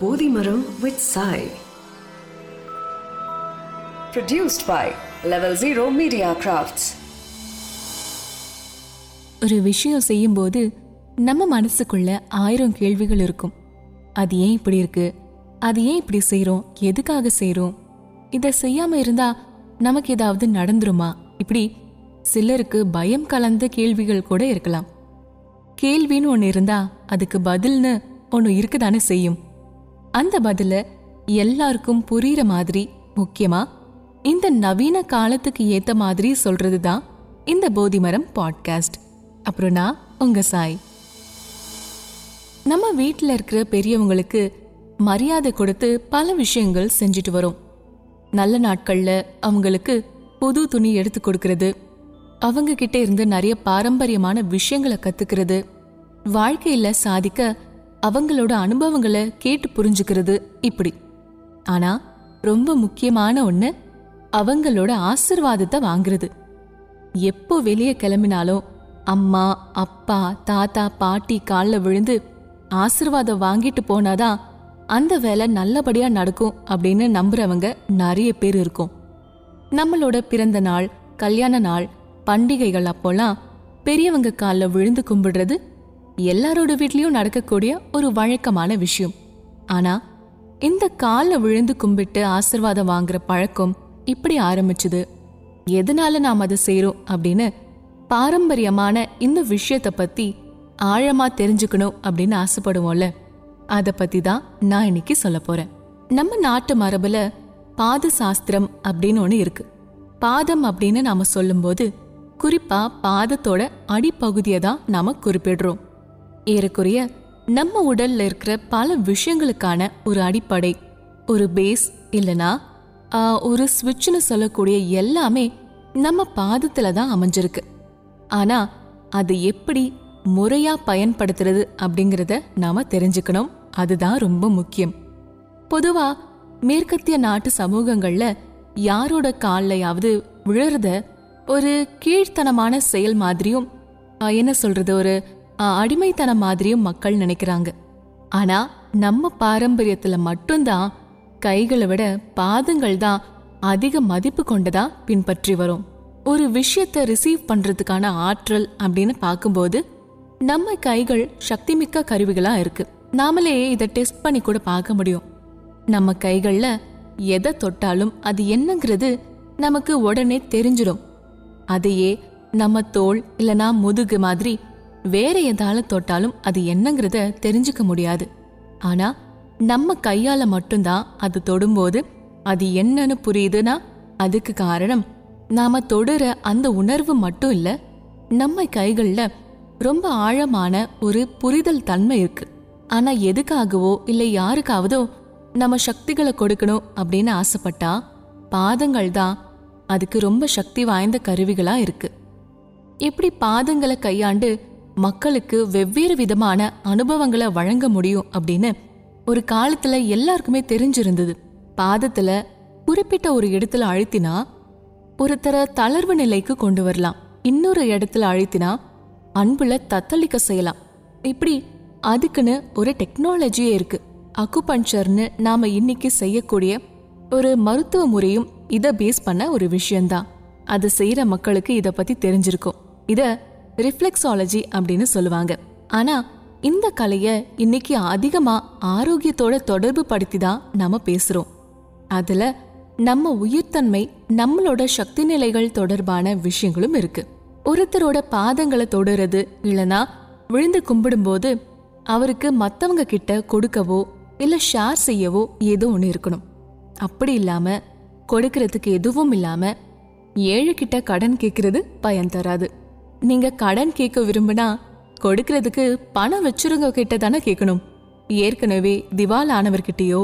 Bodhi Maram with Sai Produced by Level Zero Media Crafts. ஒரு விஷயம் செய்யும்போது நம்ம மனசுக்குள்ள ஆயிரம் கேள்விகள் இருக்கும். அது ஏன் இப்படி இருக்கு? அது ஏன் இப்படி செய்யறோம் எதுக்காக செய்யறோம் இதை செய்யாம இருந்தா நமக்கு ஏதாவது நடந்துருமா? இப்படி சிலருக்கு பயம் கலந்த கேள்விகள் கூட இருக்கலாம். கேள்வின்னு ஒன்று இருந்தா அதுக்கு பதில்னு ஒன்று இருக்குதானே செய்யும். அந்த பதில எல்லாருக்கும் புரியுற மாதிரி முக்கியமா இந்த நவீன காலத்துக்கு ஏத்த மாதிரி சொல்றது தான் இந்த போதிமரம் பாட்காஸ்ட். அப்புறம் நான் உங்க சாய். நம்ம வீட்டில் இருக்கிற பெரியவங்களுக்கு மரியாதை கொடுத்து பல விஷயங்கள் செஞ்சுட்டு வரோம். நல்ல நாட்கள்ல அவங்களுக்கு புது துணி எடுத்து கொடுக்கறது அவங்க கிட்ட இருந்து நிறைய பாரம்பரியமான விஷயங்களை கத்துக்கிறது வாழ்க்கையில சாதிக்க அவங்களோட அனுபவங்களை கேட்டு புரிஞ்சுக்கிறது இப்படி. ஆனா ரொம்ப முக்கியமான ஒண்ணு அவங்களோட ஆசிர்வாதத்தை வாங்குறது. எப்போ வெளியே கிளம்பினாலும் அம்மா அப்பா தாத்தா பாட்டி காலில் விழுந்து ஆசிர்வாதம் வாங்கிட்டு போனாதான் அந்த வேலை நல்லபடியா நடக்கும் அப்படின்னு நம்புறவங்க நிறைய பேர் இருக்கும். நம்மளோட பிறந்த நாள் கல்யாண நாள் பண்டிகைகள் அப்போல்லாம் பெரியவங்க காலில் விழுந்து கும்பிடுறது எல்லாரோட வீட்லயும் நடக்கக்கூடிய ஒரு வழக்கமான விஷயம். ஆனா இந்த காலில் விழுந்து கும்பிட்டு ஆசிர்வாதம் வாங்குற பழக்கம் இப்படி ஆரம்பிச்சுது. எதனால நாம் அதை செய்கிறோம் அப்படின்னு பாரம்பரியமான இந்த விஷயத்தை பத்தி ஆழமா தெரிஞ்சுக்கணும் அப்படின்னு ஆசைப்படுவோம்ல. அதை பத்தி தான் நான் இன்னைக்கு சொல்ல போறேன். நம்ம நாட்டு மரபுல பாத சாஸ்திரம் அப்படின்னு ஒன்று இருக்கு. பாதம் அப்படின்னு நாம சொல்லும்போது குறிப்பா பாதத்தோட அடிப்பகுதியை தான் நாம குறிப்பிடுறோம். ஏறக்குறைய நம்ம உடல்ல இருக்கிற பல விஷயங்களுக்கான ஒரு அடிப்படை. ஒரு பேஸ் இல்லனா ஒரு ஸ்விட்ச்னு சொல்லக்கூடிய எல்லாமே நம்ம பாதத்துல தான் அமைஞ்சிருக்கு. ஆனா அது எப்படி முறையா பயன்படுத்துறது அப்படிங்கறத நாம தெரிஞ்சுக்கணும். அதுதான் ரொம்ப முக்கியம். பொதுவா மேற்கத்திய நாட்டு சமூகங்கள்ல யாரோட கால்லையாவது விழுறத ஒரு கீழ்த்தனமான செயல் மாதிரியும் என்ன சொல்றது ஒரு அடிமைத்தனம் மாதிரியும் மக்கள் நினைக்கிறாங்க. ஆனா நம்ம பாரம்பரியத்துல மட்டும்தான் கைகளை விட பாதங்கள் தான் அதிக மதிப்பு கொண்டதா பின்பற்றி வரும். ஒரு விஷயத்தை ரிசீவ் பண்றதுக்கான ஆற்றல் அப்படின்னு பார்க்கும்போது நம்ம கைகள் சக்திமிக்க கருவிகளா இருக்கு. நாமளே இதை டெஸ்ட் பண்ணி கூட பார்க்க முடியும். நம்ம கைகள்ல எதை தொட்டாலும் அது என்னங்கிறது நமக்கு உடனே தெரிஞ்சிடும். அதையே நம்ம தோல் இல்லனா முதுகு மாதிரி வேற எதால தொட்டாலும் அது என்னங்கிறத தெரிஞ்சுக்க முடியாது. ஆனா நம்ம கையால மட்டும்தான் அது தொடும்போது அது என்னன்னு புரியுதுன்னா அதுக்கு காரணம் நாம தொடுற அந்த உணர்வு மட்டும் இல்ல நம்ம கைகள்ல ரொம்ப ஆழமான ஒரு புரிதல் தன்மை இருக்கு. ஆனா எதுக்காகவோ இல்லை யாருக்காவதோ நம்ம சக்திகளை கொடுக்கணும் அப்படின்னு ஆசைப்பட்டா பாதங்கள் தான் அதுக்கு ரொம்ப சக்தி வாய்ந்த கருவிகளா இருக்கு. எப்படி பாதங்களை கையாண்டு மக்களுக்கு வெவ்வேறு விதமான அனுபவங்களை வழங்க முடியும் அப்படின்னு ஒரு காலத்துல எல்லாருக்குமே தெரிஞ்சிருந்தது. பாதத்துல குறிப்பிட்ட ஒரு இடத்துல அழுத்தினா ஒருத்தரை தளர்வு நிலைக்கு கொண்டு வரலாம். இன்னொரு இடத்துல அழுத்தினா அன்புல தத்தளிக்க செய்யலாம். இப்படி அதுக்குன்னு ஒரு டெக்னாலஜியே இருக்கு. அக்குபஞ்சர்னு நாம இன்னைக்கு செய்யக்கூடிய ஒரு மருத்துவ முறையும் இதை பேஸ் பண்ண ஒரு விஷயம்தான். அதை செய்யற மக்களுக்கு இதை பத்தி தெரிஞ்சிருக்கும். இத ரிஃப்ளெக்ஸாலஜி அப்படின்னு சொல்லுவாங்க. ஆனா இந்த கலைய இன்னைக்கு அதிகமா ஆரோக்கியத்தோட தொடர்பு படுத்தி தான் நாம பேசுறோம். அதுல நம்ம உயிர்த்தன்மை நம்மளோட சக்தி நிலைகள் தொடர்பான விஷயங்களும் இருக்கு. ஒருத்தரோட பாதங்களை தொடுறது இல்லனா விழுந்து கும்பிடும்போது அவருக்கு மற்றவங்க கிட்ட கொடுக்கவோ இல்ல ஷேர் செய்யவோ ஏதோ ஒன்று இருக்கணும். அப்படி இல்லாம கொடுக்கறதுக்கு எதுவும் இல்லாம ஏழு கிட்ட கடன் கேட்கறது பயன் தராது. நீங்க கடன் கேட்க விரும்பினா கொடுக்கறதுக்கு பணம் வச்சிருங்க கிட்ட தானே கேட்கணும். ஏற்கனவே திவால் ஆனவர்கிட்டயோ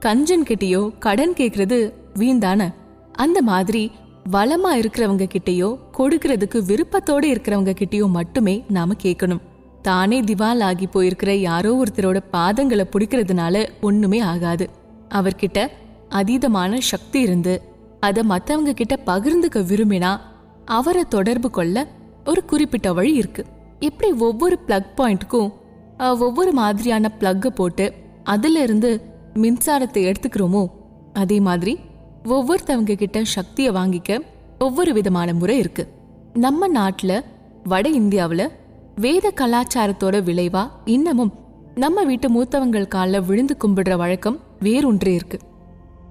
கஞ்சன் கிட்டயோ கடன் கேட்கறது வீண்தான. அந்த மாதிரி வளமா இருக்கிறவங்க கிட்டயோ கொடுக்கறதுக்கு விருப்பத்தோட இருக்கிறவங்க கிட்டயோ மட்டுமே நாம கேட்கணும். தானே திவால் ஆகி போயிருக்கிற யாரோ ஒருத்தரோட பாதங்களை பிடிக்கிறதுனால ஒண்ணுமே ஆகாது. அவர்கிட்ட அதீதமான சக்தி இருந்து அதை மத்தவங்க கிட்ட பகிர்ந்துக்க விரும்பினா அவரை தொடர்பு கொள்ள ஒரு குறிப்பிட்ட வழி இருக்கு. இப்படி ஒவ்வொரு பிளக் பாயிண்ட்டுக்கும் ஒவ்வொரு மாதிரியான பிளக்கை போட்டு அதுல இருந்து மின்சாரத்தை எடுத்துக்கிறோமோ அதே மாதிரி ஒவ்வொருத்தவங்க கிட்ட சக்தியை வாங்கிக்க ஒவ்வொரு விதமான முறை இருக்கு. நம்ம நாட்டுல வட இந்தியாவுல வேத கலாச்சாரத்தோட விளைவா இன்னமும் நம்ம வீட்டு மூத்தவங்கள் காலில் விழுந்து கும்பிடுற வழக்கம் வேறொன்றே இருக்கு.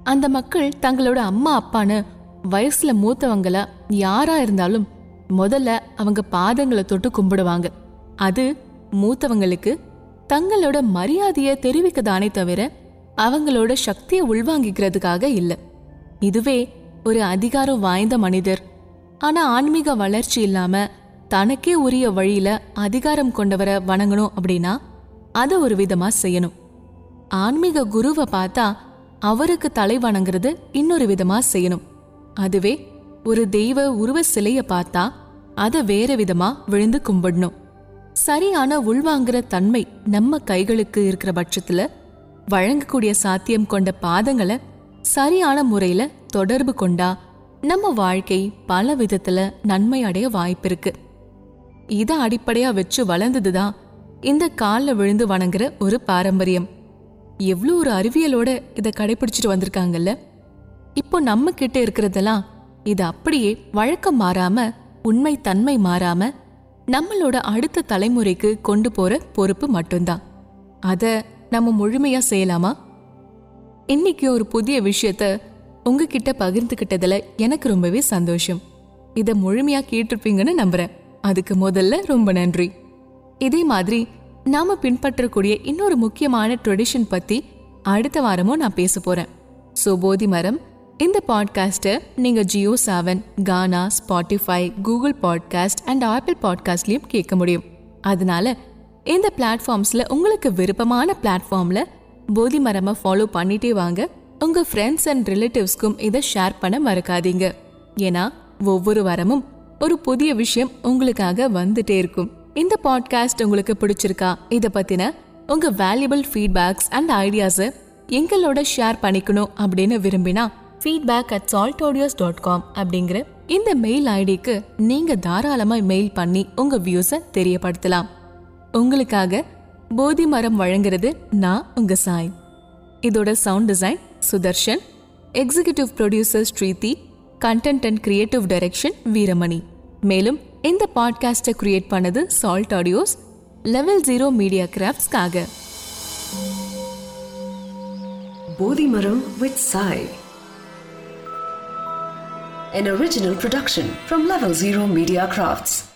அந்த மக்கள் தங்களோட அம்மா அப்பான்னு வயசுல மூத்தவங்கள யாரா இருந்தாலும் முதல்ல அவங்க பாதங்களை தொட்டு கும்பிடுவாங்க. அது மூத்தவங்களுக்கு தங்களோட மரியாதையை தெரிவிக்க தானே தவிர அவங்களோட சக்தியை உள்வாங்கிக்கிறதுக்காக இல்ல. இதுவே ஒரு அதிகாரம் வாய்ந்த மனிதர். ஆனா ஆன்மீக வளர்ச்சி இல்லாம தனக்கே உரிய வழியில அதிகாரம் கொண்டவரை வணங்கணும் அப்படின்னா அதை ஒரு விதமா செய்யணும். ஆன்மீக குருவை பார்த்தா அவருக்கு தலை வணங்குறது இன்னொரு விதமா செய்யணும். அதுவே ஒரு தெய்வ உருவ சிலைய பார்த்தா அதை வேற விதமா விழுந்து கும்பிடணும். சரியான உள்வாங்குற தன்மை நம்ம கைகளுக்கு இருக்கிற பட்சத்துல வழங்கக்கூடிய சாத்தியம் கொண்ட பாதங்களை சரியான முறையில தொடர்பு கொண்டா நம்ம வாழ்க்கை பல விதத்துல நன்மை அடைய வாய்ப்பிருக்கு இதை அடிப்படையா வச்சு வளர்ந்ததுதான் இந்த காலில் விழுந்து வணங்குற ஒரு பாரம்பரியம். எவ்வளோ ஒரு அறிவியலோட இதை கடைபிடிச்சிட்டு வந்திருக்காங்கல்ல? இப்போ நம்ம கிட்ட இருக்கிறதெல்லாம் இது அப்படியே வழக்கம் மாறாம உண்மை தன்மை மாறாம நம்மளோட அடுத்த தலைமுறைக்கு கொண்டு போற பொறுப்பு மட்டும்தான். அத நம்ம முழுமையா செய்யலாமா? இன்னைக்கு ஒரு புதிய விஷயத்த உங்ககிட்ட பகிர்ந்துக்கிட்டதுல எனக்கு ரொம்பவே சந்தோஷம். இதை முழுமையா கேட்டிருப்பீங்கன்னு நம்புறேன். அதுக்கு முதல்ல ரொம்ப நன்றி. இதே மாதிரி நாம பின்பற்றக்கூடிய இன்னொரு முக்கியமான ட்ரெடிஷன் பத்தி அடுத்த வாரமும் நான் பேச போறேன். சோ போதி மரம் இந்த பாட்காஸ்ட்டை நீங்கள் Jio Saavn Gaana Spotify Google podcast and Apple பாட்காஸ்ட்லேயும் கேட்க முடியும். அதனால இந்த பிளாட்ஃபார்ம்ஸில் உங்களுக்கு விருப்பமான பிளாட்ஃபார்மில் போதி மரமாக ஃபாலோ பண்ணிட்டே வாங்க. உங்கள் ஃப்ரெண்ட்ஸ் அண்ட் ரிலேட்டிவ்ஸ்க்கும் இதை ஷேர் பண்ண மறக்காதீங்க. ஏன்னா ஒவ்வொரு வாரமும் ஒரு புதிய விஷயம் உங்களுக்காக வந்துட்டே இருக்கும். இந்த பாட்காஸ்ட் உங்களுக்கு பிடிச்சிருக்கா? இதை பத்தின உங்க வேல்யூபிள் ஃபீட்பேக்ஸ் அண்ட் ஐடியாஸை எங்களோட ஷேர் பண்ணிக்கணும் அப்படின்னு விரும்பினா feedback at Salt Audios dot com அப்படிங்கிற இந்த மெயில் ஐடிக்கு நீங்க தாராளமாக மெயில் பண்ணி உங்க வியூஸை தெரியப்படுத்தலாம். உங்களுக்காக போதி மரம் வழங்குறது நான் உங்க சாய். இதோட sound design Sudarshan executive producer Sridhi content and creative direction Veeramani. மேலும் இந்த பாட்காஸ்ட்டை கிரியேட் பண்ணது Salt Audios level zero media கிராஃப்ட்ஸ்க்காக Bodhimaram with Sai. An original production from Level Zero Media Crafts.